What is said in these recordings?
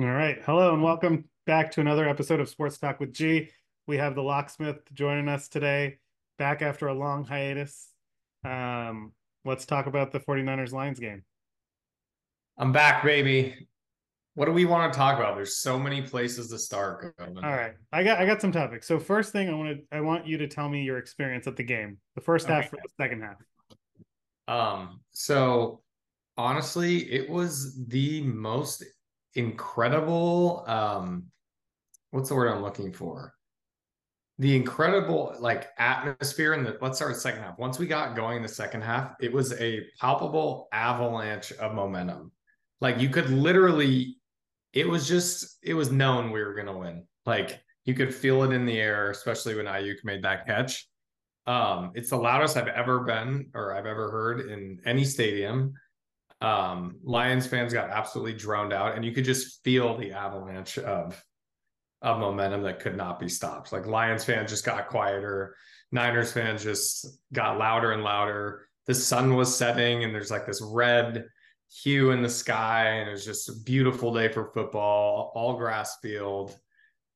All right. Hello and welcome back to another episode of Sports Talk with G. We have the locksmith joining us today, back after a long hiatus. Um, let's talk about the 49ers Lions game. I'm back, baby. What do we want to talk about? There's so many places to start. All right. I got I got some topics. So first thing I want to I want you to tell me your experience at the game. The first half okay. for the second half. Um, so honestly, it was the most incredible um what's the word I'm looking for? The incredible like atmosphere in the let's start the second half. Once we got going in the second half, it was a palpable avalanche of momentum. Like you could literally it was just it was known we were gonna win. Like you could feel it in the air, especially when Aiyuk made that catch. Um, it's the loudest I've ever been or I've ever heard in any stadium. Um, Lions fans got absolutely drowned out, and you could just feel the avalanche of of momentum that could not be stopped. Like Lions fans just got quieter, Niners fans just got louder and louder. The sun was setting, and there's like this red hue in the sky, and it was just a beautiful day for football, all grass field.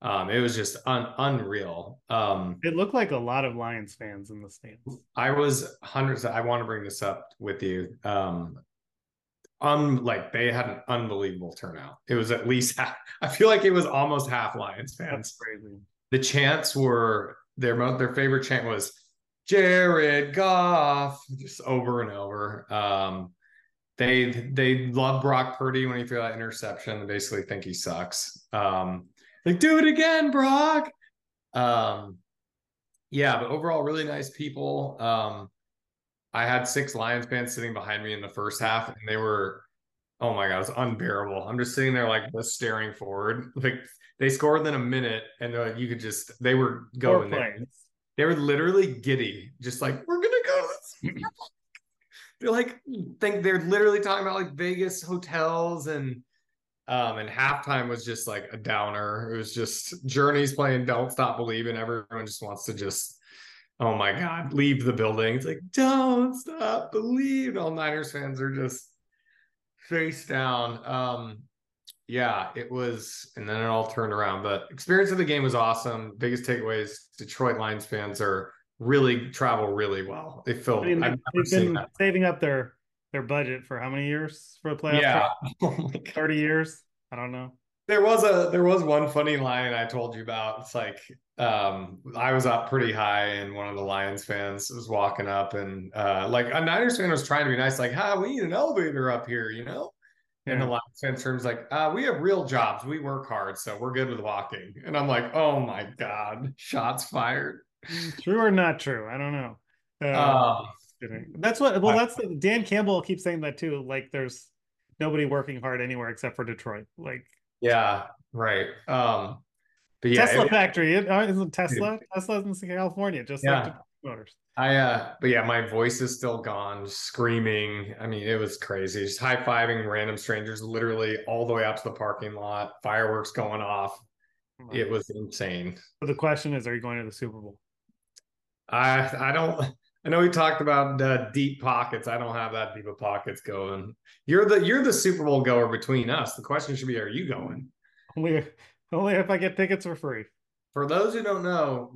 Um, it was just un- unreal. Um, it looked like a lot of Lions fans in the stands. I was hundreds. Of, I want to bring this up with you. Um, un like they had an unbelievable turnout. It was at least half, I feel like it was almost half Lions fans. Crazy. The chants were their their favorite chant was Jared Goff just over and over. Um, they they love Brock Purdy when he threw that interception. They basically think he sucks. Um, like do it again, Brock. Um, yeah, but overall, really nice people. Um, I had six Lions fans sitting behind me in the first half, and they were, oh my god, it was unbearable. I'm just sitting there like just staring forward. Like they scored within a minute, and like, you could just they were going there. They were literally giddy, just like we're gonna go. they're like think they're literally talking about like Vegas hotels and um and halftime was just like a downer. It was just Journey's playing Don't Stop Believing. Everyone just wants to just oh my god, leave the building. It's like don't stop believe. All Niners fans are just face down. Um yeah, it was, and then it all turned around. But experience of the game was awesome. Biggest takeaways: Detroit Lions fans are really travel really well. They feel I mean, they've, been saving up their their budget for how many years for the playoff? Yeah, oh thirty years. I don't know. There was a there was one funny line I told you about. It's like um I was up pretty high and one of the Lions fans was walking up and uh like a Niners fan was trying to be nice, like, "Hi, we need an elevator up here," you know. Yeah. And the Lions fan turns like, uh, we have real jobs. We work hard, so we're good with walking. And I'm like, oh my God, shots fired. True or not true? I don't know. Uh, that's what. Well, that's Dan Campbell keeps saying that too. Like, there's nobody working hard anywhere except for Detroit. Like, yeah, right. Um, but yeah, Tesla it, factory it, isn't Tesla. Tesla's in California, just yeah. like Motors. I uh, but yeah, my voice is still gone, screaming. I mean, it was crazy. Just high fiving random strangers, literally all the way out to the parking lot, fireworks going off. It was insane. So the question is, are you going to the Super Bowl? I I don't. I know we talked about uh, deep pockets. I don't have that deep of pockets going. You're the you're the Super Bowl goer between us. The question should be, are you going? Only only if I get tickets for free. For those who don't know,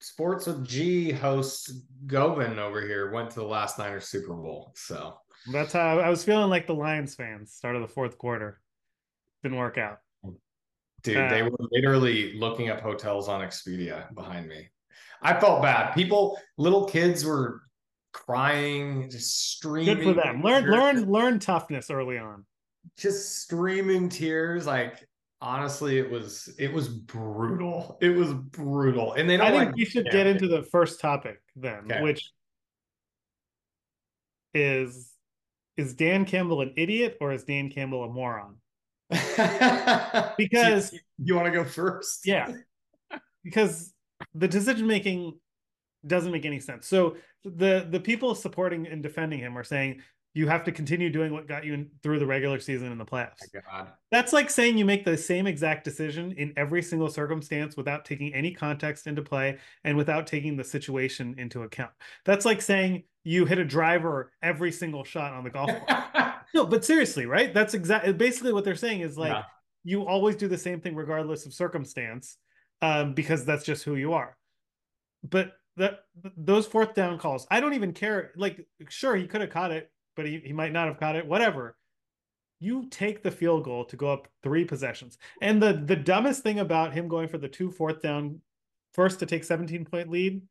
Sports with G host Govin over here went to the last Niners Super Bowl. So that's how I was feeling like the Lions fans start of the fourth quarter. Didn't work out. Dude, uh, they were literally looking up hotels on Expedia behind me. I felt bad. People, little kids were crying, just streaming. Good for them. Learn, learn, learn toughness early on. Just streaming tears. Like honestly, it was it was brutal. It was brutal. And they don't. I think like, we should get into the first topic then, okay. which is is Dan Campbell an idiot or is Dan Campbell a moron? because you, you want to go first? Yeah. Because the decision making doesn't make any sense. So the the people supporting and defending him are saying you have to continue doing what got you in, through the regular season and the playoffs. God. That's like saying you make the same exact decision in every single circumstance without taking any context into play and without taking the situation into account. That's like saying you hit a driver every single shot on the golf course. no, but seriously, right? That's exactly basically what they're saying is like yeah. you always do the same thing regardless of circumstance, um, because that's just who you are. But that those fourth down calls, I don't even care. Like, sure, he could have caught it, but he, he might not have caught it. Whatever. You take the field goal to go up three possessions. And the the dumbest thing about him going for the two fourth down, first to take 17 point lead,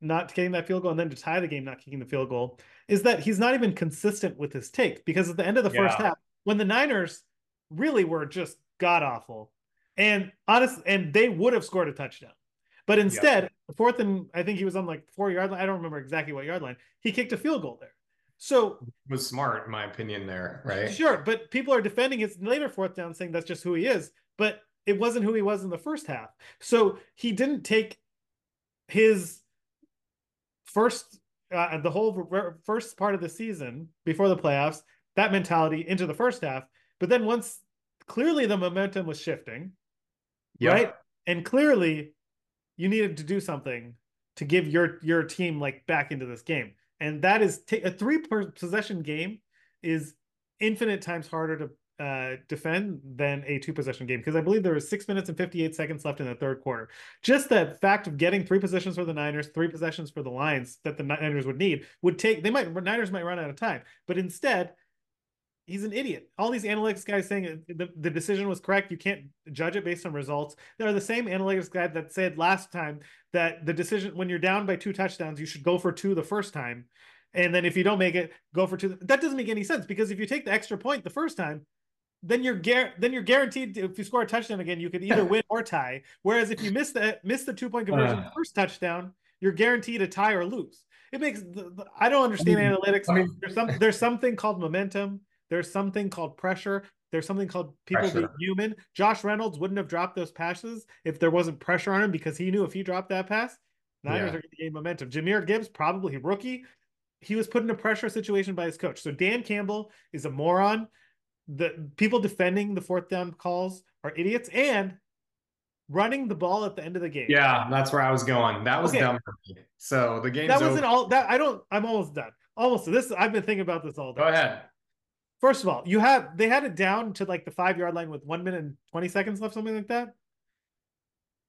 not getting that field goal, and then to tie the game, not kicking the field goal, is that he's not even consistent with his take. Because at the end of the yeah. first half, when the Niners really were just god awful, and honestly, and they would have scored a touchdown. But instead, yep. fourth and I think he was on like four yard line. I don't remember exactly what yard line. He kicked a field goal there. So it was smart, in my opinion, there, right? Sure, but people are defending his later fourth down, saying that's just who he is. But it wasn't who he was in the first half. So he didn't take his first, uh, the whole first part of the season before the playoffs, that mentality into the first half. But then once clearly the momentum was shifting, yep. right? And clearly you needed to do something to give your your team like back into this game and that is t- a three possession game is infinite times harder to uh, defend than a two possession game because I believe there was six minutes and 58 seconds left in the third quarter. Just the fact of getting three possessions for the Niners, three possessions for the Lions that the Niners would need would take, they might, Niners might run out of time. But instead, he's an idiot. All these analytics guys saying the, the decision was correct. You can't judge it based on results. They're the same analytics guy that said last time that the decision when you're down by two touchdowns, you should go for two the first time. And then if you don't make it, go for two. That doesn't make any sense because if you take the extra point the first time, then you're gar- then you're guaranteed to, if you score a touchdown again, you could either win or tie. Whereas if you miss the miss the two point conversion uh, first touchdown, you're guaranteed a tie or lose. It makes the, the, I don't understand I mean, analytics. I mean, there's some there's something called momentum there's something called pressure. There's something called people being human. Josh Reynolds wouldn't have dropped those passes if there wasn't pressure on him because he knew if he dropped that pass, Niners yeah. are going to gain momentum. Jahmyr Gibbs, probably rookie, he was put in a pressure situation by his coach. So Dan Campbell is a moron. The people defending the fourth down calls are idiots and running the ball at the end of the game. Yeah, that's where I was going. That was okay. dumb for me. So the game that wasn't over. all that I don't I'm almost done. Almost this I've been thinking about this all day. Go ahead. First of all, you have they had it down to like the five yard line with one minute and 20 seconds left, something like that.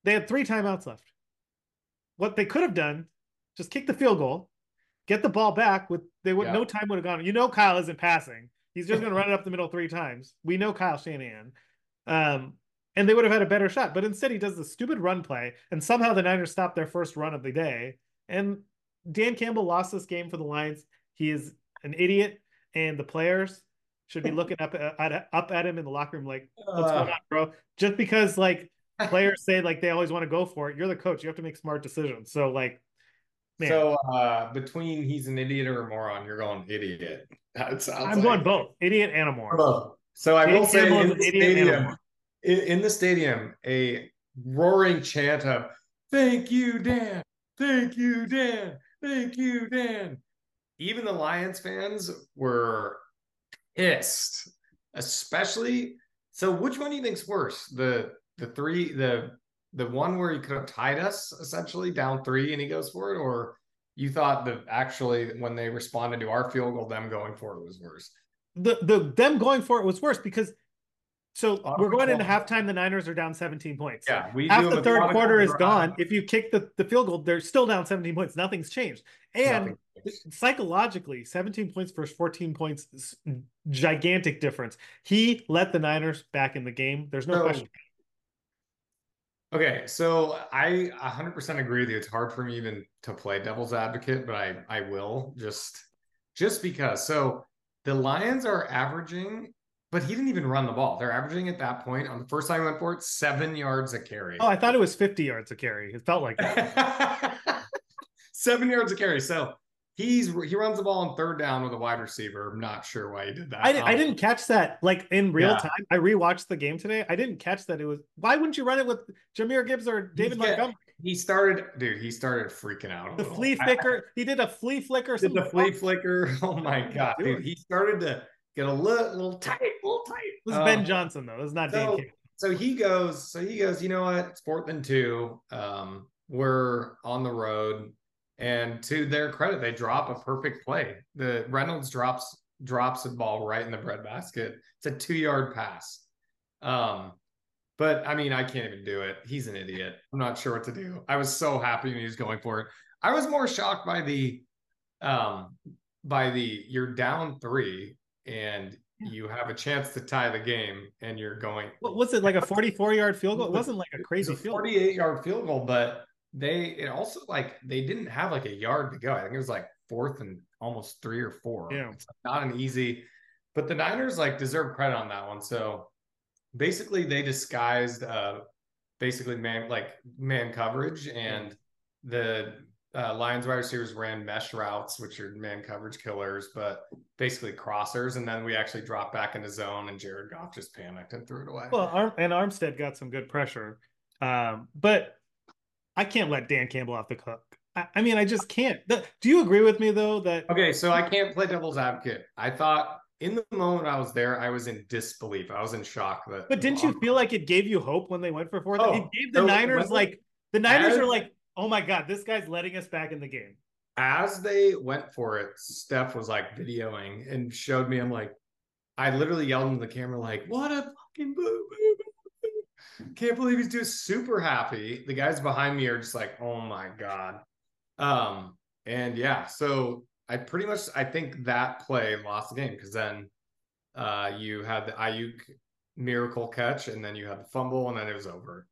They had three timeouts left. What they could have done, just kick the field goal, get the ball back with they would yeah. no time would have gone. You know Kyle isn't passing. He's just gonna run it up the middle three times. We know Kyle Shanahan. Um, and they would have had a better shot. But instead, he does the stupid run play, and somehow the Niners stop their first run of the day. And Dan Campbell lost this game for the Lions. He is an idiot, and the players should be looking up at, up at him in the locker room like, "What's going on, bro?" Just because like players say like they always want to go for it, you're the coach. You have to make smart decisions. So like, man. so uh, between he's an idiot or a moron, you're going idiot. That sounds. I'm like... going both, idiot and a moron. So I will say in the, stadium, in the stadium, a roaring chant of "Thank you, Dan! Thank you, Dan! Thank you, Dan!" Even the Lions fans were pissed, especially. So, which one do you think's worse? The the three the the one where he could have tied us essentially down three and he goes for it, or you thought that actually when they responded to our field goal, them going for it was worse? The the them going for it was worse because so uh, we're going into halftime. The Niners are down 17 points. Yeah, we half the third quarter is gone. If you kick the, the field goal, they're still down 17 points. Nothing's changed. And Nothing. Psychologically, 17 points versus 14 points, gigantic difference. He let the Niners back in the game. There's no so, question. Okay, so I 100% agree with you. It's hard for me even to play devil's advocate, but I I will just just because. So the Lions are averaging but he didn't even run the ball. They're averaging at that point on the first time he went for it, seven yards a carry. Oh, I thought it was 50 yards a carry. It felt like that. seven yards a carry. So he's he runs the ball on third down with a wide receiver. I'm not sure why he did that. I, um, I didn't catch that like in real yeah. time. I rewatched the game today. I didn't catch that it was why wouldn't you run it with Jahmyr Gibbs or David Montgomery? He started, dude. He started freaking out. the little. flea flicker. he did a flea flicker. Did the flea flicker? Oh my god, dude! He started to get a little, little tight, little tight. This is um, Ben Johnson though. This is not so, Dan So he goes. So he goes. You know what? It's fourth and two. Um, we're on the road, and to their credit, they drop a perfect play. The Reynolds drops drops a ball right in the bread basket. It's a two yard pass. Um, but I mean, I can't even do it. He's an idiot. I'm not sure what to do. I was so happy when he was going for it. I was more shocked by the um by the you're down three and you have a chance to tie the game and you're going what was it like a 44 yard field goal it wasn't like a crazy a field 48 yard field goal but they it also like they didn't have like a yard to go. I think it was like fourth and almost three or four. Yeah. It's not an easy but the niners like deserve credit on that one. So basically they disguised uh basically man like man coverage and the uh, Lions wide receivers ran mesh routes, which are man coverage killers, but basically crossers. And then we actually dropped back into zone, and Jared Goff just panicked and threw it away. Well, Arm- and Armstead got some good pressure, um, but I can't let Dan Campbell off the hook. I, I mean, I just can't. Do you agree with me though that? Okay, so I can't play devil's advocate. I thought in the moment I was there, I was in disbelief. I was in shock that. But didn't you feel like it gave you hope when they went for fourth? Oh, it gave the Niners like the Niners as- are like, oh my god, this guy's letting us back in the game. as they went for it, Steph was like videoing and showed me. I'm like, I literally yelled into the camera, like, what a fucking boo boo. Can't believe he's doing super happy. The guys behind me are just like, oh my God. Um, and yeah, so I pretty much I think that play lost the game because then uh you had the Aiyuk miracle catch and then you had the fumble and then it was over.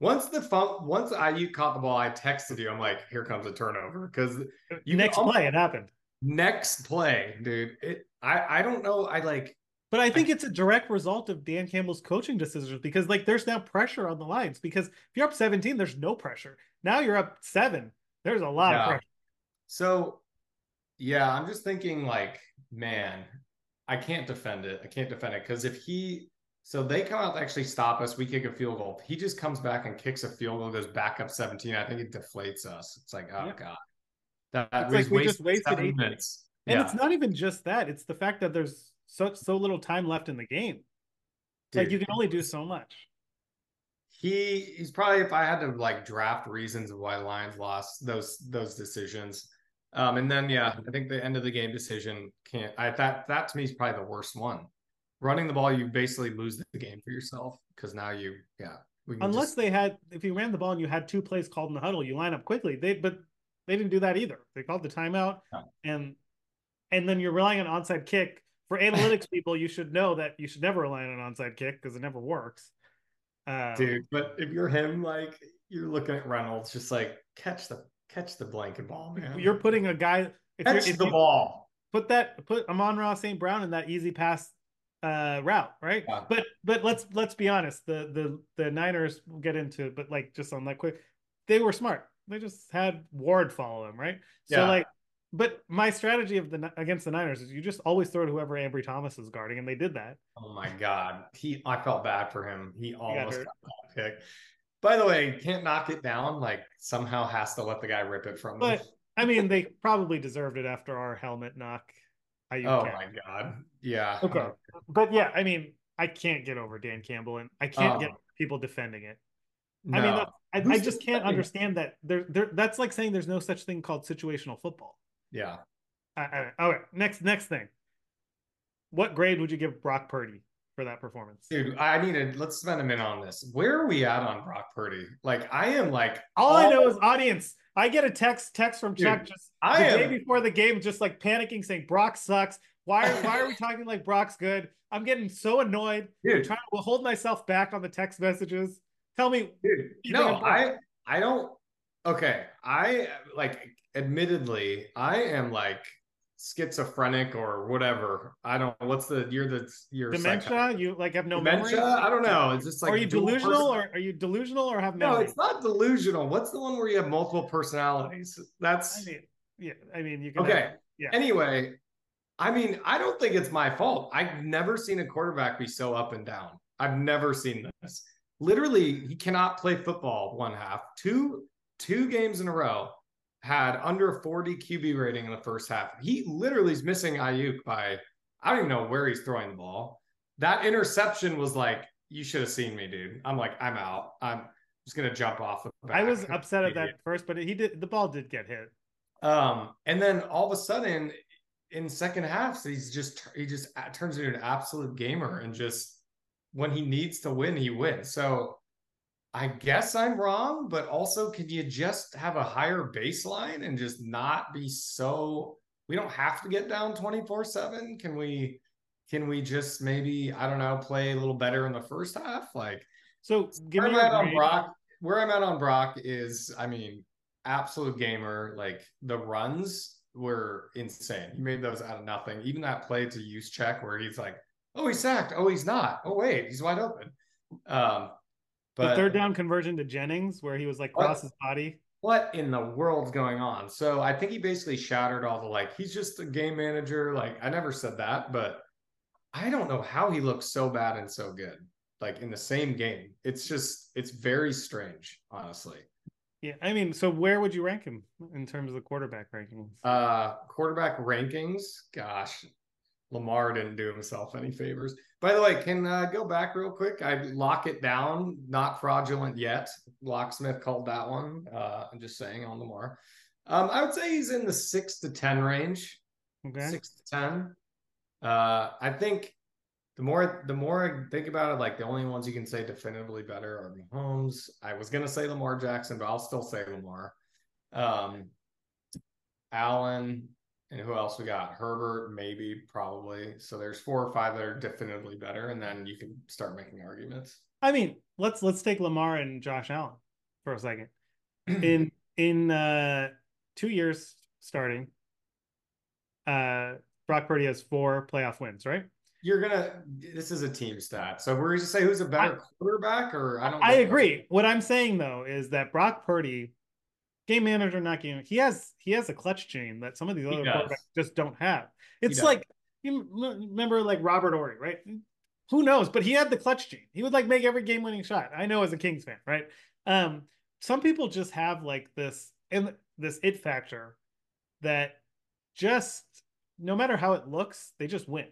Once the fum- once Aiyuk caught the ball, I texted you. I'm like, here comes a turnover because You Next almost- play, it happened. next play, dude. It I I don't know. I like But I think it's a direct result of Dan Campbell's coaching decisions because like there's now pressure on the lines because if you're up 17, there's no pressure. Now you're up seven. There's a lot Yeah. of pressure. so yeah, I'm just thinking like, man, I can't defend it. I can't defend it because if he so they come out to actually stop us, we kick a field goal. He just comes back and kicks a field goal, goes back up 17. I think it deflates us. It's like, oh Yeah. god. That, was like we just wasted eight minutes. And yeah. it's not even just that. It's the fact that there's such so little time left in the game. like you can only do so much. he he's probably if I had to like draft reasons of why Lions lost those those decisions. Um, and then yeah, I think the end of the game decision can't. I that that to me is probably the worst one. Running the ball, you basically lose the game for yourself because now you yeah. Unless just- they had, if you ran the ball and you had two plays called in the huddle, you line up quickly. They, but they didn't do that either. They called the timeout, No. and and then you're relying on onside kick. For analytics people, you should know that you should never rely on an onside kick because it never works. Um, dude. But if you're him, like you're looking at Reynolds, just like catch the catch the blanket ball, man. you're putting a guy. If, catch if the you ball. put that, put Amon-Ra St. Brown in that easy pass uh route, right? Yeah. But but let's let's be honest. The the the Niners we'll get into, it, but like just on that quick, they were smart. They just had Ward follow him, right? So Yeah. like, but my strategy of the against the Niners is you just always throw to whoever Ambry Thomas is guarding, and they did that. Oh my god, he I felt bad for him. He almost hurt. got that pick. By the way, can't knock it down. Like somehow has to let the guy rip it from him. But I mean, they probably deserved it after our helmet knock. Aiyuk oh my god, yeah. Okay. But yeah, I mean, I can't get over Dan Campbell, and I can't Oh. get people defending it. No. I mean, that's, I, I just can't understand that. There, there. That's like saying there's no such thing called situational football. Yeah. I, I, all right, next, next thing. What grade would you give Brock Purdy for that performance? Dude, I need to let's spend a minute on this. Where are we at on Brock Purdy? Like, I am like All I know is audience. I get a text text from Dude, Chuck just I the day before the game, just like panicking, saying Brock sucks. Why are why are we talking like Brock's good? I'm getting so annoyed. I'm dude, trying to hold myself back on the text messages. Tell me, dude. No, I I don't okay. I like admittedly, I am like schizophrenic or whatever. I don't know. what's the you're the you're dementia? You like have no dementia. memory? I don't know. It's just like are you delusional person- or are you delusional or have No, it's not delusional. What's the one where you have multiple personalities? That's I mean, yeah. I mean, you can. okay. have- yeah. Anyway, I mean, I don't think it's my fault. I've never seen a quarterback be so up and down. I've never seen this. Literally, he cannot play football one half. Two two games in a row had under 40 QB rating in the first half. He literally is missing Aiyuk by I don't even know where he's throwing the ball. That interception was like, you should have seen me, dude. I'm like, I'm out. I'm just gonna jump off. I was upset at that first, but he did. The ball did get hit. Um, and then all of a sudden, in second halves, he's just he just turns into an absolute gamer and just when he needs to win, he wins. So I guess I'm wrong, but also can you just have a higher baseline and just not be so we don't have to get down 24/7? Can we can we just maybe, I don't know, play a little better in the first half? Like so give where me I'm at on Brock. Where I'm at on Brock is, I mean, absolute gamer. Like the runs were insane. He made those out of nothing. Even that play to Juszczyk where he's like, oh, he's sacked. Oh, he's not. Oh, wait, he's wide open. Um, but the third down conversion to Jennings where he was like cross his body. What in the world's going on? So I think he basically shattered all the like, he's just a game manager. Like, I never said that, but I don't know how he looks so bad and so good, like in the same game. It's just, it's very strange, honestly. Yeah, I mean, so where would you rank him in terms of the quarterback rankings? Uh, quarterback rankings. Gosh, Lamar didn't do himself any favors. By the way, can uh, go back real quick. I lock it down. Not fraudulent yet. Locksmith called that one. Uh, I'm just saying on Lamar. Um, I would say he's in the six to ten range. Okay. Six to ten. Uh, I think the more the more I think about it, like the only ones you can say definitively better are Mahomes. I was gonna say Lamar Jackson, but I'll still say Lamar. Um, Allen, and who else we got? Herbert, maybe, probably. So there's four or five that are definitively better, and then you can start making arguments. I mean, let's let's take Lamar and Josh Allen for a second. In in uh two years starting, uh Brock Purdy has four playoff wins, right? You're gonna. This is a team stat, so we're gonna say who's a better I, quarterback, or I don't. I agree. That. What I'm saying though is that Brock Purdy, game manager, not game, he has he has a clutch chain that some of these other quarterbacks just don't have. It's like you remember like Robert Horry, right? Who knows? But he had the clutch gene. He would like make every game winning shot. I know as a Kings fan, right? Um, some people just have like this and this it factor that just no matter how it looks, they just win,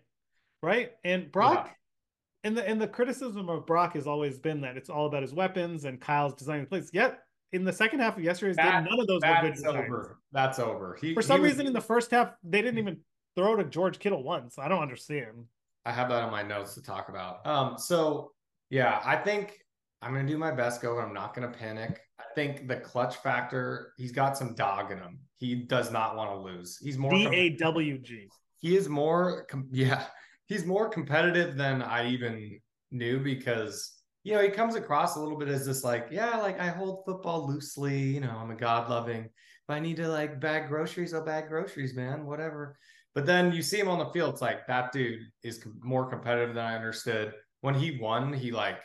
right? And Brock, yeah. and the and the criticism of Brock has always been that it's all about his weapons and Kyle's designing the plays. Yet in the second half of yesterday's that, game, none of those were good. Designs. over. That's over. He, For some reason, was, in the first half, they didn't even throw to George Kittle once. I don't understand. I have that on my notes to talk about. Um, so yeah, I think I'm gonna do my best go. I'm not gonna panic. I think the clutch factor, he's got some dog in him. He does not want to lose. He's more D A W G. He is more, yeah, he's more competitive than I even knew because you know he comes across a little bit as this like, yeah, like I hold football loosely. You know, I'm a God loving. If I need to like bag groceries, I'll bag groceries, man. Whatever. But then you see him on the field, it's like that dude is more competitive than I understood. When he won, he like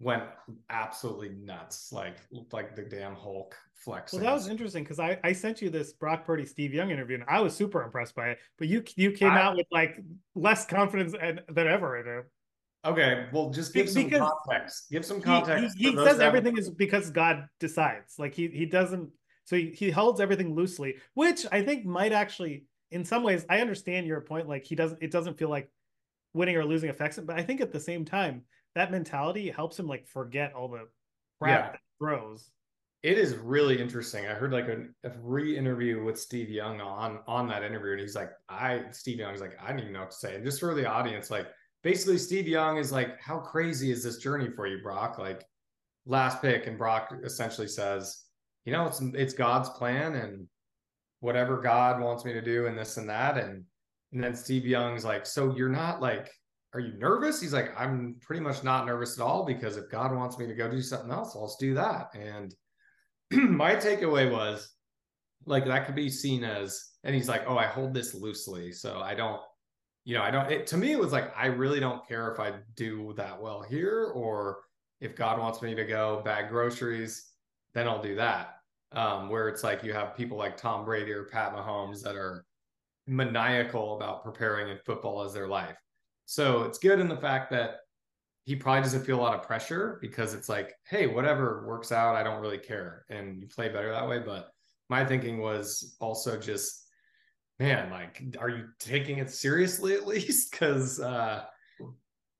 went absolutely nuts, like looked like the damn Hulk flexing. Well, that was interesting because I, I sent you this Brock Purdy Steve Young interview and I was super impressed by it. But you you came I, out with like less confidence than ever in it. Okay, well, just give some context. Give some context. He, he, he says everything is because God decides. Like he he doesn't. So he, he holds everything loosely, which I think might actually, in some ways, I understand your point. Like he doesn't. It doesn't feel like winning or losing affects him, but I think at the same time that mentality helps him like forget all the crap yeah. that throws. It is really interesting. I heard like a, a re-interview with Steve Young on on that interview, and he's like, "I." Steve Young's like, "I don't even know what to say." And just for the audience, like, basically, Steve Young is like, "How crazy is this journey for you, Brock?" Like, last pick, and Brock essentially says, "You know, it's it's God's plan, and whatever God wants me to do, and this and that." And and then Steve Young's like, "So you're not like are you nervous? He's like, I'm pretty much not nervous at all because if God wants me to go do something else, I'll just do that. And my takeaway was like that could be seen as, and he's like, oh, I hold this loosely. So I don't, you know, I don't, it, to me, it was like, I really don't care if I do that well here or if God wants me to go bag groceries, then I'll do that. Um, where it's like you have people like Tom Brady or Pat Mahomes that are maniacal about preparing and football as their life. So it's good in the fact that he probably doesn't feel a lot of pressure because it's like, hey, whatever works out, I don't really care. And you play better that way. But my thinking was also just, man, like, are you taking it seriously at least? Because uh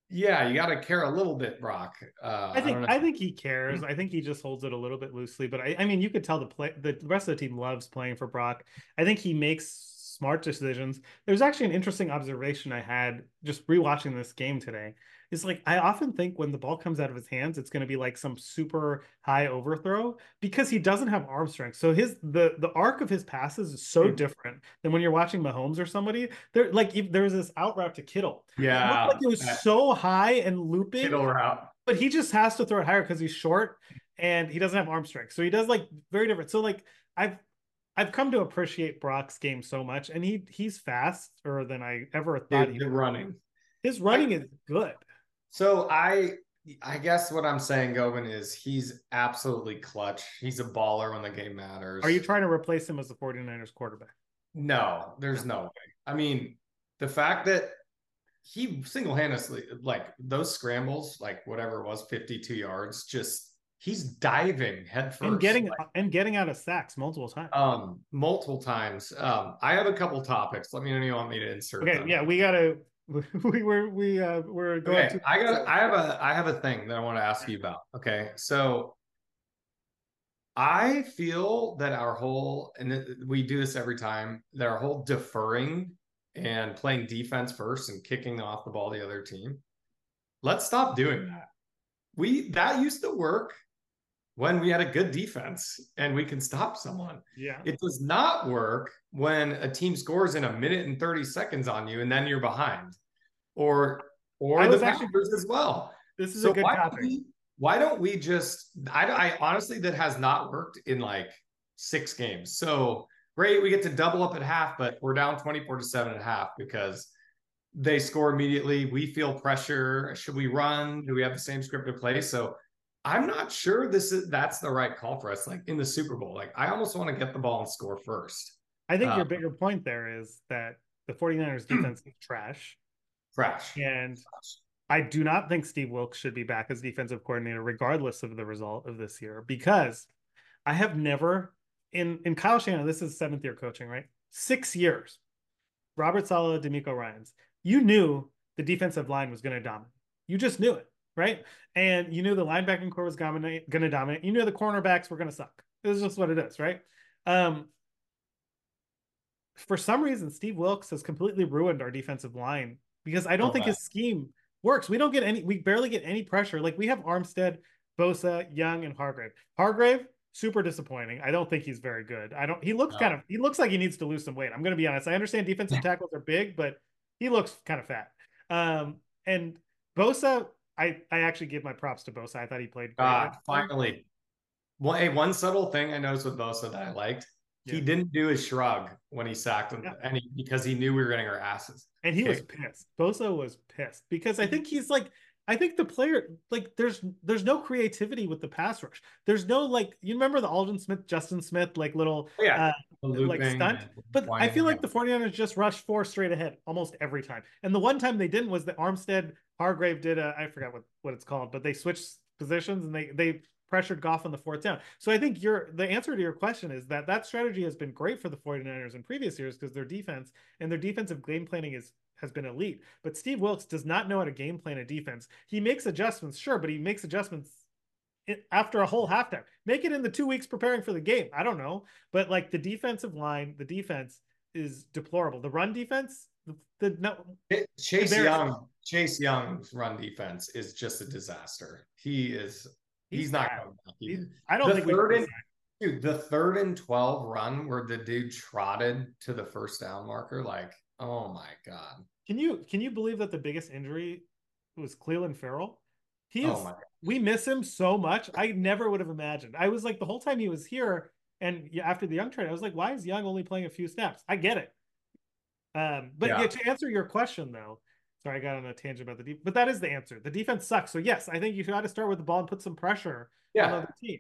yeah, you got to care a little bit, Brock. Uh, I think I, I, think he cares. I think he just holds it a little bit loosely. But I, I mean, you could tell the play the rest of the team loves playing for Brock. I think he makes smart decisions. There's actually an interesting observation I had just rewatching this game today. Is like I often think when the ball comes out of his hands, it's going to be like some super high overthrow because he doesn't have arm strength. So his the the arc of his passes is so Mm. different than when you're watching Mahomes or somebody. There like if there was this out route to Kittle. It Yeah, looked like it was so high and looping, Kittle route. but he just has to throw it higher because he's short and he doesn't have arm strength. So he does like very different. So like I've I've come to appreciate Brock's game so much, and he he's faster than I ever thought Dude, he the running. his running is good. So I I guess what I'm saying, Gobin, is he's absolutely clutch. He's a baller when the game matters. Are you trying to replace him as the 49ers quarterback? No, there's no way. I mean, the fact that he single-handedly like those scrambles, like whatever it was, 52 yards, just he's diving headfirst. And getting like, and getting out of sacks multiple times. um multiple times. Um, I have a couple topics. Let me know you want me to insert. okay, them. yeah, we gotta we were we uh we're going Okay, to I got I have a I have a thing that I want to ask you about. Okay. So I feel that our whole and we do this every time, that our whole deferring and playing defense first and kicking off the ball the other team. Let's stop doing that. We that used to work when we had a good defense and we can stop someone. yeah. It does not work when a team scores in a minute and 30 seconds on you and then you're behind. Or or I the actually- Packers as well. This is So a good why, topic. Don't we, why don't we just I, I honestly that has not worked in like six games. So great, we get to double up at half, but we're down 24 to 7 at half because they score immediately. We feel pressure. Should we run? Do we have the same script to play? So I'm not sure this is that's the right call for us. Like in the Super Bowl, like I almost want to get the ball and score first. I think uh, your bigger point there is that the 49ers defense is trash. Trash. And I do not think Steve Wilks should be back as defensive coordinator, regardless of the result of this year, because I have never in in Kyle Shanahan. This is seventh year coaching, right? Six years. Robert Saleh, DeMeco Ryans. You knew the defensive line was going to dominate. You just knew it, right? And you knew the linebacking corps was going to dominate. You knew the cornerbacks were going to suck. This is just what it is, right? Um, for some reason, Steve Wilks has completely ruined our defensive line because I don't Oh, think wow. his scheme works. We don't get any, we barely get any pressure. Like we have Armstead, Bosa, Young, and Hargrave. Hargrave, super disappointing. I don't think he's very good. I don't, he looks No. kind of, he looks like he needs to lose some weight. I'm going to be honest. I understand defensive tackles are big, but he looks kind of fat. Um, and Bosa, I, I actually give my props to Bosa. I thought he played. God, finally. One, hey, one subtle thing I noticed with Bosa that I liked, he didn't do his shrug when he sacked him, Yeah. and he, because he knew we were getting our asses. And he was pissed. Bosa was pissed because I think he's like, I think the player like there's there's no creativity with the pass rush. There's no like you remember the Aldon Smith, Justin Smith like little Oh, yeah, uh, like stunt. But I feel like the 49ers just rushed four straight ahead almost every time. And the one time they didn't was that Armstead Hargrave did a I forgot what, what it's called, but they switched positions and they they pressured Goff on the fourth down. So I think your the answer to your question is that that strategy has been great for the 49ers in previous years because their defense and their defensive game planning is has been elite. But Steve Wilks does not know how to game plan a defense. He makes adjustments, sure, but he makes adjustments after a whole halftime. Make it in the two weeks preparing for the game. I don't know, but like the defensive line, the defense is deplorable. The run defense, the, the no, Chase Embarrassing. Young, Chase Young's run defense is just a disaster. He is. He's, He's not bad. going back. Either. I don't The think third and- Dude, the third and twelve run where the dude trotted to the first down marker, like, oh my god. Can you can you believe that the biggest injury was Clelin Ferrell? He oh is Oh we miss him so much. I never would have imagined. I was like the whole time he was here, and after the Young trade, I was like, why is Young only playing a few snaps? I get it. Um, but Yeah. yeah. to answer your question though, sorry, I got on a tangent about the deep, but that is the answer. The defense sucks. So yes, I think you got to start with the ball and put some pressure on the other team.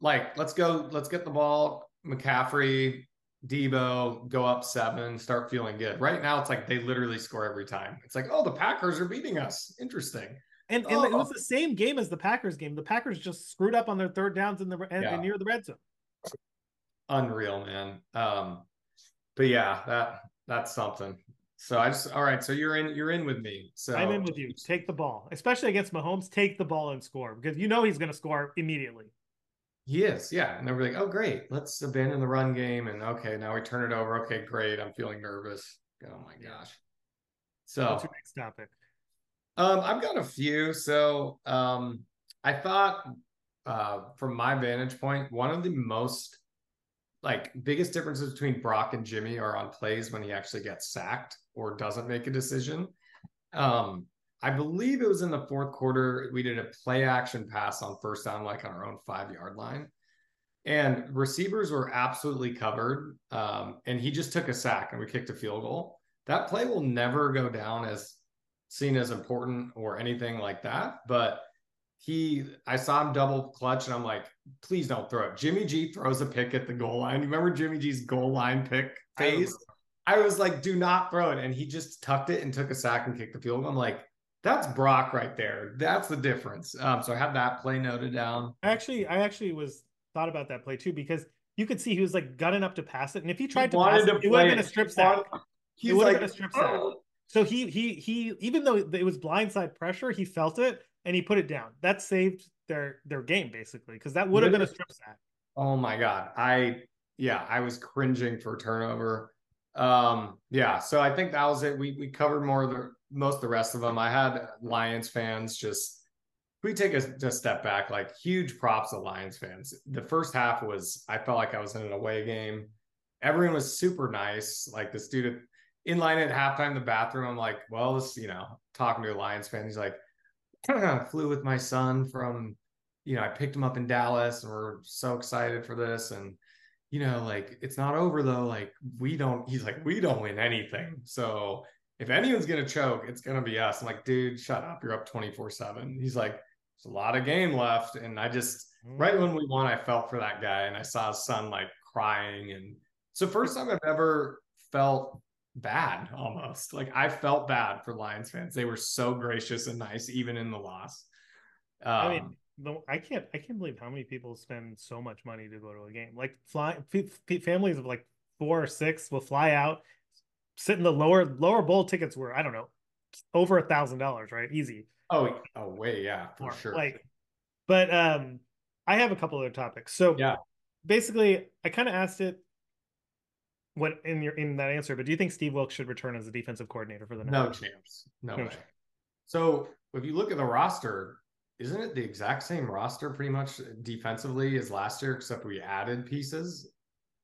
like let's go let's get the ball mccaffrey Deebo go up seven start feeling good right now it's like they literally score every time it's like oh the packers are beating us interesting And, and it was Oh. the same game as the Packers game. The Packers just screwed up on their third downs in the and, Yeah. near the red zone. unreal man um but yeah that that's something so i just all right so you're in you're in with me so I'm in with you. Take the ball, especially against Mahomes. Take the ball and score because you know he's going to score immediately. he is yeah and they're like oh great let's abandon the run game and okay now we turn it over okay great i'm feeling nervous oh my gosh so What's your next topic? Um, I've got a few. So um, I thought, uh, from my vantage point, one of the most like biggest differences between Brock and Jimmy are on plays when he actually gets sacked or doesn't make a decision. Um, I believe it was in the fourth quarter. We did a play action pass on first down, like on our own five yard line. And receivers were absolutely covered. Um, and he just took a sack and we kicked a field goal. That play will never go down as seen as important or anything like that. But he, I saw him double clutch, and I'm like, please don't throw it. Jimmy G throws a pick at the goal line. You remember Jimmy G's goal line pick phase? I, I was like, do not throw it. And he just tucked it and took a sack and kicked the field. I'm like, that's Brock right there. That's the difference. Um, so I have that play noted down. I actually, I actually was thought about that play too because you could see he was like gunning up to pass it, and if he tried he to pass to it, it would have been a strip sack. It would like, been a strip sack. Oh. So he he he even though it was blindside pressure, he felt it and he put it down. That saved their their game basically because that would have been a strip sack. Oh my god, I yeah, I was cringing for turnover. Um, yeah, so I think that was it. We we covered more of the most of the rest of them. I had Lions fans just we take a, a step back, like huge props to Lions fans. The first half was I felt like I was in an away game. Everyone was super nice. Like the student in line at halftime, the bathroom. I'm like, well, this, you know, talking to a Lions fan. He's like, flew with my son from, you know, I picked him up in Dallas and we're so excited for this. And, you know, like it's not over though. Like we don't, he's like, we don't win anything. So if anyone's going to choke, it's going to be us. I'm like, dude, shut up. You're up 24 seven. He's like, there's a lot of game left. And I just, mm. right when we won, I felt for that guy and I saw his son like crying. And so, first time I've ever felt bad almost. Like I felt bad for Lions fans. They were so gracious and nice, even in the loss. Um, I mean, um, I can't, I can't believe how many people spend so much money to go to a game. Like fly, f- families of like four or six will fly out, sit in the lower lower bowl tickets were I don't know over a thousand dollars, right? Easy. Oh, oh, way, yeah, for sure. Like, but um, I have a couple other topics. So yeah, basically, I kind of asked it what in your in that answer, but do you think Steve Wilks should return as a defensive coordinator for the no chance, no, no way. Chance. So if you look at the roster, isn't it the exact same roster pretty much defensively as last year, except we added pieces?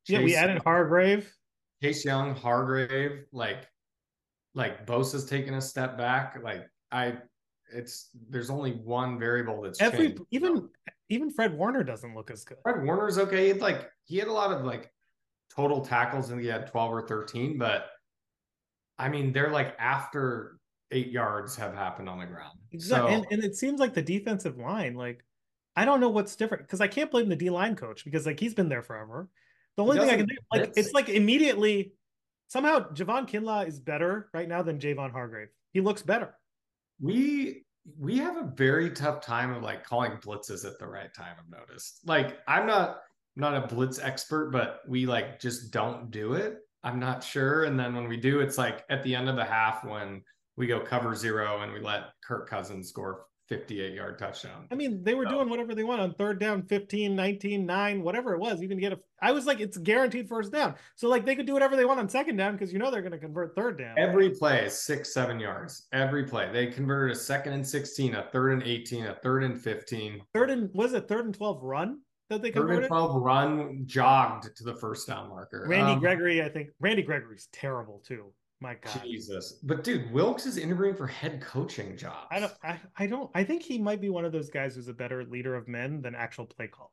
Chase, yeah, we added Hargrave, Chase Young, Hargrave, like like Bosa's taken a step back. Like I, it's there's only one variable that's every changed. even even Fred Warner doesn't look as good. Fred Warner's okay. He like he had a lot of like total tackles and he had 12 or 13, but I mean, they're like after eight yards have happened on the ground. Exactly. So, and, and it seems like the defensive line, like, I don't know what's different because I can't blame the D line coach because like he's been there forever. The only thing I can do, like, it's like immediately somehow Javon Kinlaw is better right now than Javon Hargrave. He looks better. We we have a very tough time of like calling blitzes at the right time. I've noticed. Like I'm not I'm not a blitz expert, but we like just don't do it. I'm not sure. And then when we do, it's like at the end of the half when we go cover zero and we let Kirk Cousins score 58 yard touchdown. I mean, they were so. doing whatever they want on third down, 15, 19, 9, whatever it was. You can get a, I was like, it's guaranteed first down. So, like, they could do whatever they want on second down because you know they're going to convert third down. Every play is six, seven yards. Every play. They converted a second and 16, a third and 18, a third and 15. Third and, was it third and 12 run? That they converted? 12 run jogged to the first down marker. Randy um, Gregory, I think Randy Gregory's terrible too. My God, Jesus! But dude, Wilks is interviewing for head coaching jobs. I don't. I, I don't. I think he might be one of those guys who's a better leader of men than actual play caller.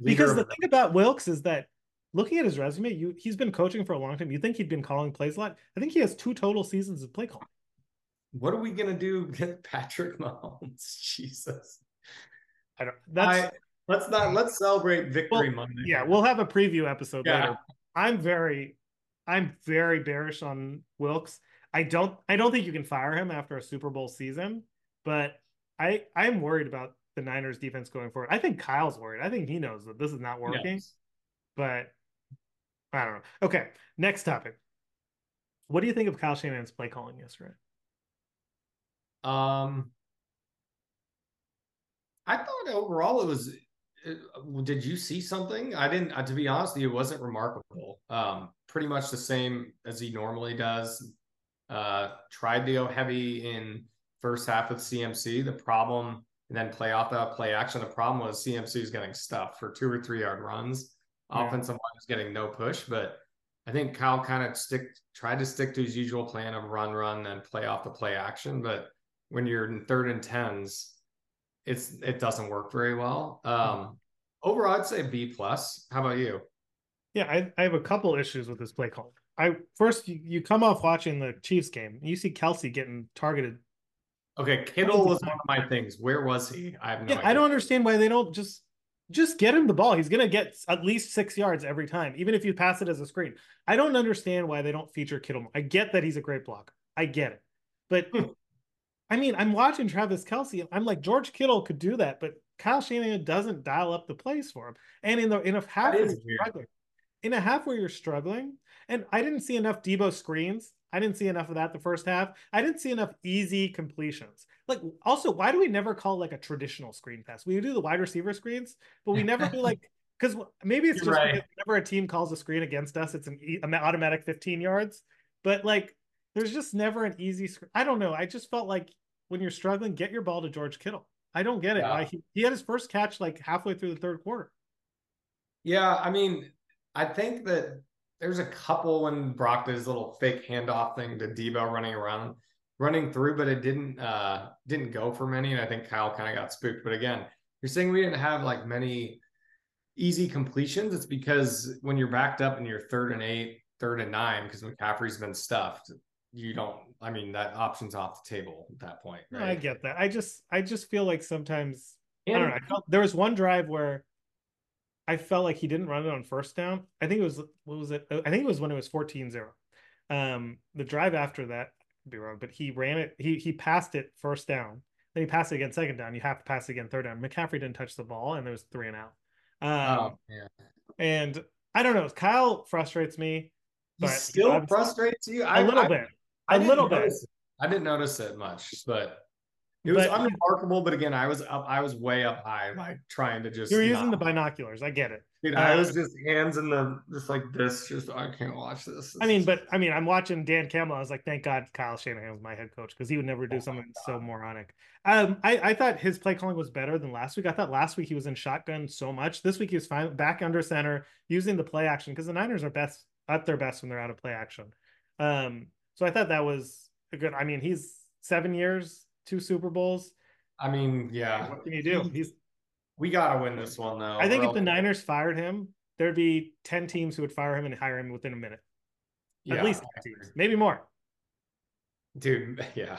Leader because the men. thing about Wilks is that looking at his resume, you he's been coaching for a long time. You think he'd been calling plays a lot? I think he has two total seasons of play calling. What are we gonna do with Patrick Mahomes? Jesus. I don't. That's. I, Let's not let's celebrate victory well, Monday. Yeah, we'll have a preview episode yeah. later. I'm very I'm very bearish on Wilks. I don't I don't think you can fire him after a Super Bowl season, but I I'm worried about the Niners defense going forward. I think Kyle's worried. I think he knows that this is not working. Yes. But I don't know. Okay, next topic. What do you think of Kyle Shanahan's play calling yesterday? Um I thought overall it was did you see something? I didn't. Uh, to be honest, it wasn't remarkable. Um, pretty much the same as he normally does. Uh, tried to go heavy in first half with CMC. The problem, and then play off that play action. The problem was CMC is getting stuffed for two or three yard runs. Yeah. Offensive line is getting no push, but I think Kyle kind of stick tried to stick to his usual plan of run, run, and play off the play action. But when you're in third and tens, it's it doesn't work very well. Um, overall, I'd say B plus. How about you? Yeah, I, I have a couple issues with this play call. I first you, you come off watching the Chiefs game, and you see Kelce getting targeted. Okay, Kittle was one of my things. Where was he? I have no yeah, idea. I don't understand why they don't just just get him the ball. He's gonna get at least six yards every time, even if you pass it as a screen. I don't understand why they don't feature Kittle. I get that he's a great blocker. I get it, but hmm. I mean, I'm watching Travis Kelce, and I'm like George Kittle could do that, but Kyle Shanahan doesn't dial up the plays for him. And in the in a half struggling, in a half where you're struggling, and I didn't see enough Deebo screens. I didn't see enough of that the first half. I didn't see enough easy completions. Like, also, why do we never call like a traditional screen pass? We do the wide receiver screens, but we never do like because maybe it's You're just right. whenever a team calls a screen against us, it's an automatic 15 yards. But like, there's just never an easy. I don't know. I just felt like when you're struggling, get your ball to George Kittle. I don't get it. Yeah. he, he had his first catch like halfway through the third quarter. Yeah, I mean, I think that there's a couple when Brock did his little fake handoff thing to Deebo running around, running through, but it didn't uh didn't go for many. And I think Kyle kind of got spooked. But again, you're saying we didn't have like many easy completions. It's because when you're backed up and you're third and eight, third and nine, because McCaffrey's been stuffed, you don't i mean that option's off the table at that point right? i get that. I just i just feel like sometimes and, i don't know I felt, there was one drive where i felt like he didn't run it on first down. I think it was what was it? I think it was when it was 14-0 um the drive after that could be wrong but he ran it he he passed it first down. Then he passed it again second down. You have to pass it again third down. McCaffrey didn't touch the ball and there was three and out. Um oh, yeah. and i don't know kyle frustrates me but he still frustrates you? A little I, bit a little bit. I didn't notice it much, but it was but, unremarkable. But again, I was up, I was way up high, like trying to just. You were using the binoculars. I get it. Dude, uh, I was just hands in the just like this. Just I can't watch this. this I mean, but I mean, I'm watching Dan Campbell. I was like, thank God Kyle Shanahan was my head coach because he would never do oh something so moronic. Um, I I thought his play calling was better than last week. I thought last week he was in shotgun so much. This week he was fine back under center using the play action because the Niners are best at their best when they're out of play action. Um, so I thought that was a good. I mean, he's seven years, two Super Bowls. I mean, yeah. What can you do? He's. We gotta win this one though. I think if the Niners fired him, there'd be ten teams who would fire him and hire him within a minute. Yeah, At least teams, maybe more. Dude, yeah.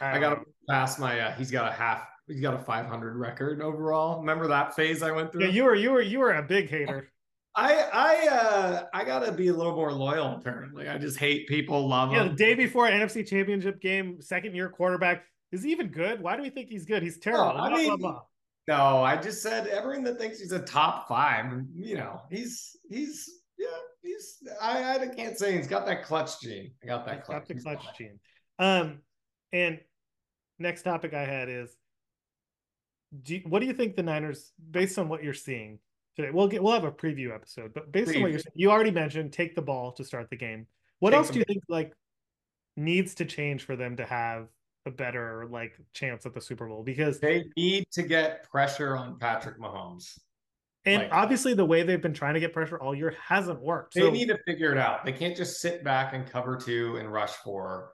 I, I gotta pass my. Uh, he's got a half. He's got a 500 record overall. Remember that phase I went through? Yeah, you were you were you were a big hater. I I uh I gotta be a little more loyal apparently. I just hate people love yeah, him. the day before NFC championship game, second year quarterback. Is he even good? Why do we think he's good? He's terrible. No, I blah, mean, blah, blah. no, I just said everyone that thinks he's a top five, you know, he's he's yeah, he's I I can't say he's got that clutch gene. I got that clutch. Got the clutch gene. Um and next topic I had is do you, what do you think the Niners, based on what you're seeing, today. We'll get we'll have a preview episode, but based Preview. on what you're saying, you already mentioned take the ball to start the game. What take else do you think like needs to change for them to have a better like chance at the Super Bowl? Because they need to get pressure on Patrick Mahomes. And like, obviously, the way they've been trying to get pressure all year hasn't worked. They so, need to figure it out. They can't just sit back and cover two and rush four.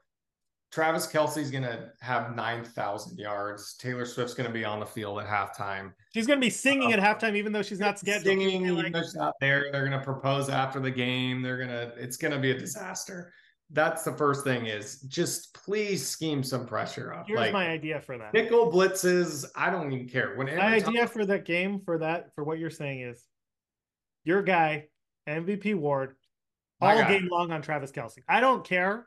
Travis Kelce's going to have 9,000 yards. Taylor Swift's going to be on the field at halftime. She's going to be singing uh, at halftime, even though she's not scheduled. Singing, like... even though she's not there. They're going to propose after the game. They're going to, it's going to be a disaster. That's the first thing is just please scheme some pressure up. Here's like, my idea for that. Nickel blitzes. I don't even care. When my idea for that game, for that, for what you're saying is your guy, MVP Ward, all game long on Travis Kelce. I don't care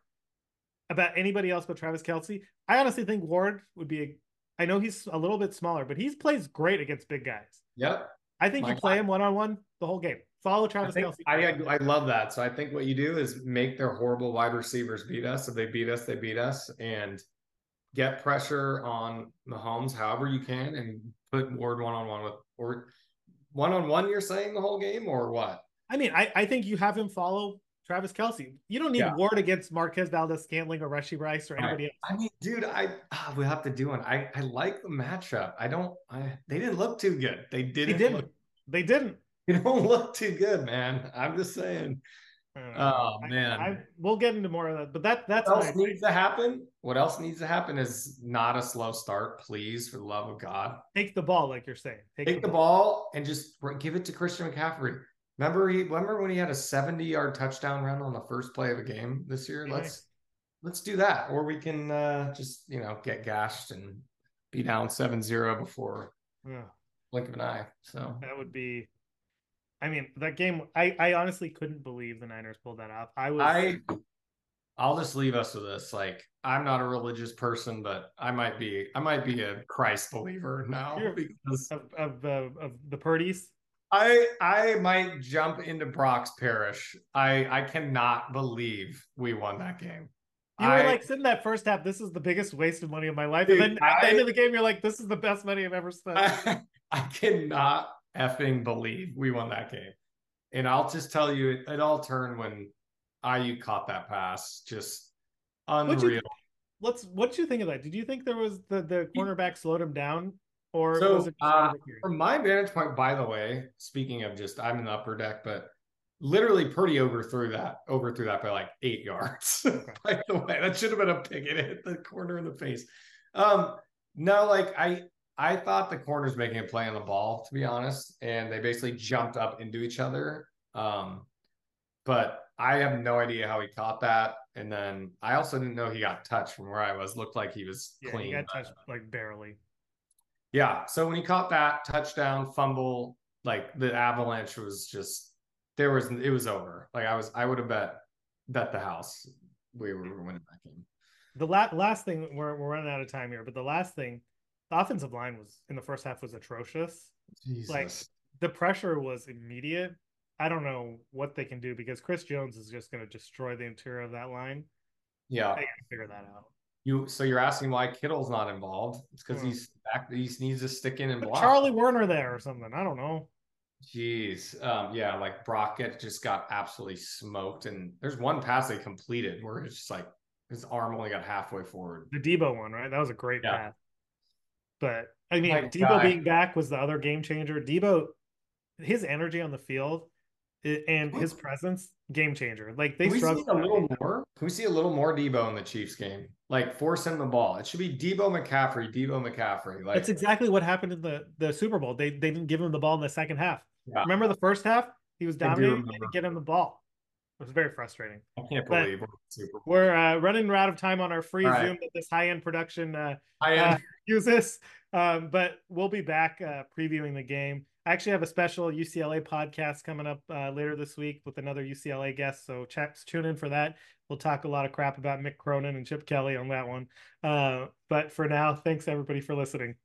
about anybody else but Travis Kelce. I honestly think Ward would be. A, I know he's a little bit smaller, but he plays great against big guys. Yep. I think My you play God. him one on one the whole game. Follow Travis I Kelce. I, I love that. So I think what you do is make their horrible wide receivers beat us. If they beat us, they beat us, and get pressure on Mahomes however you can, and put Ward one on one with or one on one. You're saying the whole game or what? I mean, I, I think you have him follow Travis Kelce. You don't need Yeah. Ward against Marquez Valdes-Scantling or Rashee Rice or Right. anybody else. I mean, dude, I ah, we have to do one. I I like the matchup. I don't. I they didn't look too good. They They didn't. didn't. Look, They didn't. they don't look too good, man. I'm just saying. I don't know. Oh I- man. I, we'll get into more of that, but that that's what my else needs to happen? What else needs to happen is not a slow start, please, for the love of God. take the ball, like you're saying. Take the ball and just give it to Christian McCaffrey. Remember he remember when he had a 70 yard touchdown run on the first play of a game this year? Yeah. Let's let's do that. Or we can uh just you know get gashed and be down 7-0 before Yeah, blink of an eye. So that would be. I mean, that game. I I honestly couldn't believe the Niners pulled that off. I was. I I'll just leave us with this. Like I'm not a religious person, but I might be I might be a Christ believer now because of of the of the Purdy's. I I might jump into Brock's parish. I I cannot believe we won that game. You were I- like sitting that first half. This is the biggest waste of money of my life, Dude, and then at the end of the game, you're like, "This is the best money I've ever spent." I, I cannot effing believe we won that game. And I'll just tell you, it, it all turned when Aiyuk caught that pass. Just What'd you unreal. Let's. What did you think of that? Did you think there was the the cornerback slowed him down, or So, was it just uh. From my vantage point, by the way, speaking of just, I'm in the upper deck, but literally Purdy overthrew that, overthrew that by like eight yards. by the way, that should have been a pick. It hit the corner in the face. Um, no, like I, I thought the corners making a play on the ball, to be honest, and they basically jumped up into each other. Um, but I have no idea how he caught that. And then I also didn't know he got touched from where I was. Looked like he was Yeah, clean. he got touched like barely. Yeah. So when he caught that touchdown fumble, like the avalanche was just there was it was over. Like I was I would have bet bet the house we were winning that game. The la- last thing we're we're running out of time here, but the last thing, the offensive line was in the first half was atrocious. Like the pressure was immediate. I don't know what they can do because Chris Jones is just going to destroy the interior of that line. yeah. They got to figure that out. You so you're asking why Kittle's not involved? It's because Hmm. he's back. He needs to stick in and Put block. Charlie Woerner there or something. I don't know. Jeez. Um, yeah, like Brockett just got absolutely smoked. And there's one pass they completed where it's just like his arm only got halfway forward. The Deebo one, right? That was a great Yeah. pass. But I mean, My Deebo guy. being back was the other game changer. Deebo, his energy on the field and his presence, game changer. Like they Can we see a little more? Can we see a little more Deebo in the Chiefs game? Like force him the ball. It should be Deebo McCaffrey, Deebo McCaffrey. Like That's exactly what happened in the the Super Bowl. They they didn't give him the ball in the second half. Yeah. Remember the first half? He was do dominating. They didn't get him the ball. It was very frustrating. I can't but- believe we're Super We're uh, running out of time on our free right. Zoom that this high end production uh, I uh, uses. Um, but we'll be back uh, previewing the game. I actually have a special UCLA podcast coming up uh, later this week with another UCLA guest. So check, tune in for that. We'll talk a lot of crap about Mick Cronin and Chip Kelly on that one. Uh, but for now, thanks everybody for listening.